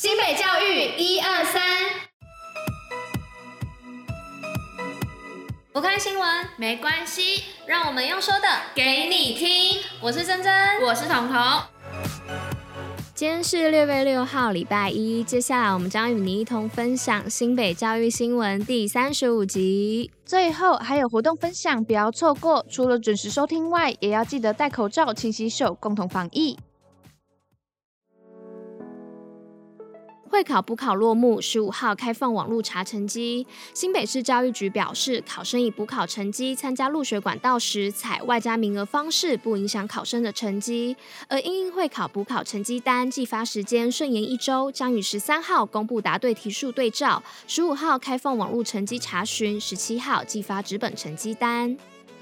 新北教育一二三，不看新闻没关系，让我们用说的给你听。我是珍珍，我是彤彤。今天是六月六号，礼拜一。接下来我们将与你一同分享新北教育新闻第三十五集。最后还有活动分享，不要错过。除了准时收听外，也要记得戴口罩、勤洗手，共同防疫。会考补考落幕，十五号开放网络查成绩。新北市教育局表示，考生以补考成绩参加入学管道时，采外加名额方式，不影响考生的成绩。而因应会考补考成绩单寄发时间顺延一周，将于十三号公布答对题数对照，十五号开放网络成绩查询，十七号寄发纸本成绩单。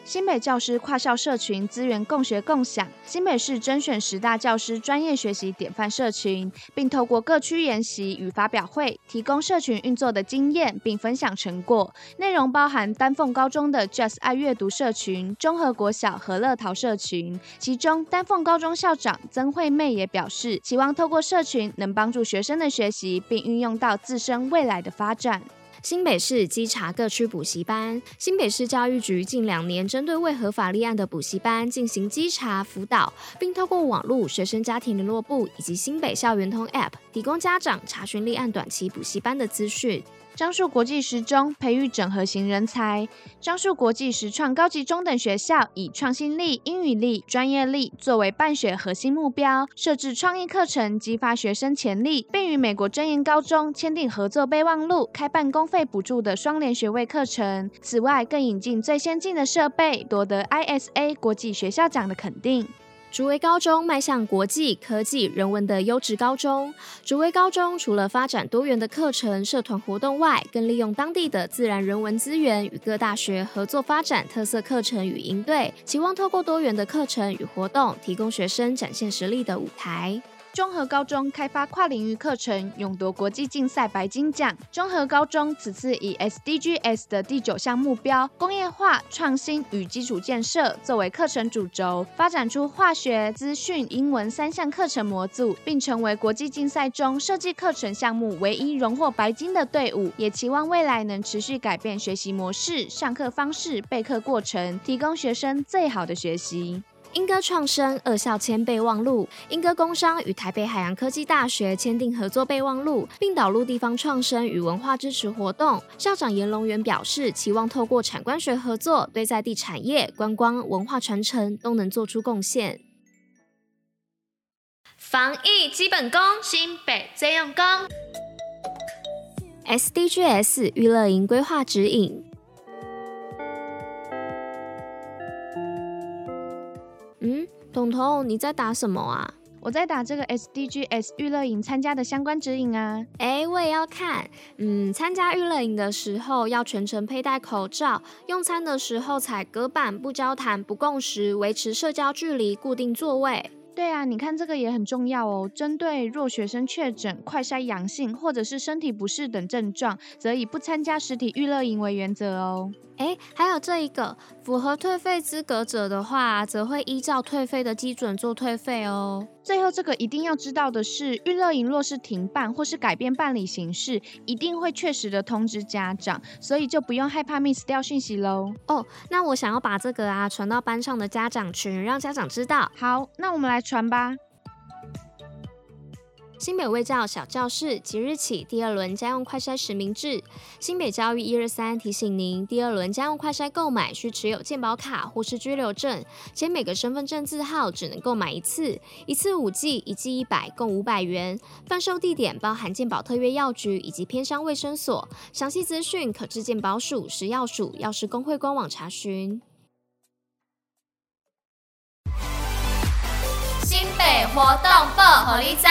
新北教师跨校社群资源共学共享，新北市甄选十大教师专业学习典范社群，并透过各区研习与发表会，提供社群运作的经验，并分享成果。内容包含丹凤高中的 Just 爱阅读社群、中和国小和乐陶社群。其中，丹凤高中校长曾惠媚也表示，期望透过社群能帮助学生的学习，并运用到自身未来的发展。新北市稽查各区补习班，新北市教育局近两年针对未合法立案的补习班进行稽查辅导，并透过网络学生家庭联络部以及新北校园通 App，提供家长查询立案短期补习班的资讯。樟树国际时中培育整合型人才，樟树国际实创高级中等学校以创新力、英语力、专业力作为办学核心目标，设置创意课程，激发学生潜力，并与美国真言高中签订合作备忘录，开办公费补助的双联学位课程。此外，更引进最先进的设备，夺得 ISA 国际学校奖的肯定。竹围高中迈向国际科技人文的优质高中。竹围高中除了发展多元的课程、社团活动外，更利用当地的自然人文资源，与各大学合作发展特色课程与应对，期望透过多元的课程与活动，提供学生展现实力的舞台。中和高中开发跨领域课程，勇夺国际竞赛白金奖。中和高中此次以 SDGs 的第九项目标“工业化、创新与基础建设”作为课程主轴，发展出化学、资讯、英文三项课程模组，并成为国际竞赛中设计课程项目唯一荣获白金的队伍。也期望未来能持续改变学习模式、上课方式、备课过程，提供学生最好的学习。莺歌创生二校签备忘录，莺歌工商与台北海洋科技大学签订合作备忘录，并导入地方创生与文化支持活动。校长严龙元表示，期望透过产官学合作，对在地产业、观光、文化传承都能做出贡献。防疫基本功，新北最用功。SDGs 娱乐营规划指引。彤彤，你在打什么啊？我在打这个 SDGs 娱乐营参加的相关指引啊。哎，我也要看。嗯，参加娱乐营的时候要全程佩戴口罩，用餐的时候踩隔板，不交谈，不共识，维持社交距离，固定座位。对啊，你看这个也很重要哦。针对若学生确诊、快筛阳性或者是身体不适等症状，则以不参加实体娱乐营为原则哦。哎，还有这一个，符合退费资格者的话，则会依照退费的基准做退费哦。最后这个一定要知道的是，育乐营若是停办或是改变办理形式，一定会确实的通知家长，所以就不用害怕 miss 掉讯息喽。哦，那我想要把这个啊传到班上的家长群，让家长知道。好，那我们来传吧。新北卫教小教室即日起第二轮家用快筛实名制。新北教育一二三提醒您，第二轮家用快筛购买需持有健保卡或是居留证，且每个身份证字号只能购买一次，一次五剂，一剂一百，共五百元。贩售地点包含健保特约药局以及偏乡卫生所。详细资讯可至健保署、食药署、药师公会官网查询。新北活动报虎哩知。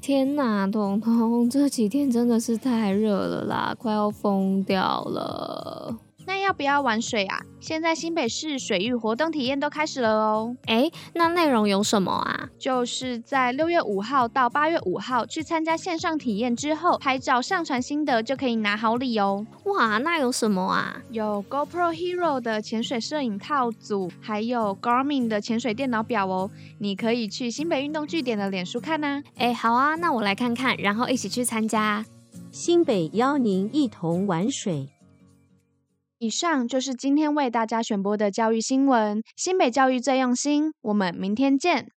天呐，彤彤，这几天真的是太热了啦，快要疯掉了。那要不要玩水啊？现在新北市水域活动体验都开始了哦。诶，那内容有什么啊？就是在六月五号到八月五号去参加线上体验之后，拍照上传心得就可以拿好礼哦。哇，那有什么啊？有 GoPro Hero 的潜水摄影套组，还有 Garmin 的潜水电脑表哦。你可以去新北运动据点的脸书看呐。诶，好啊，那我来看看，然后一起去参加。新北邀您一同玩水。以上就是今天为大家选播的教育新闻。新北教育最用心，我们明天见。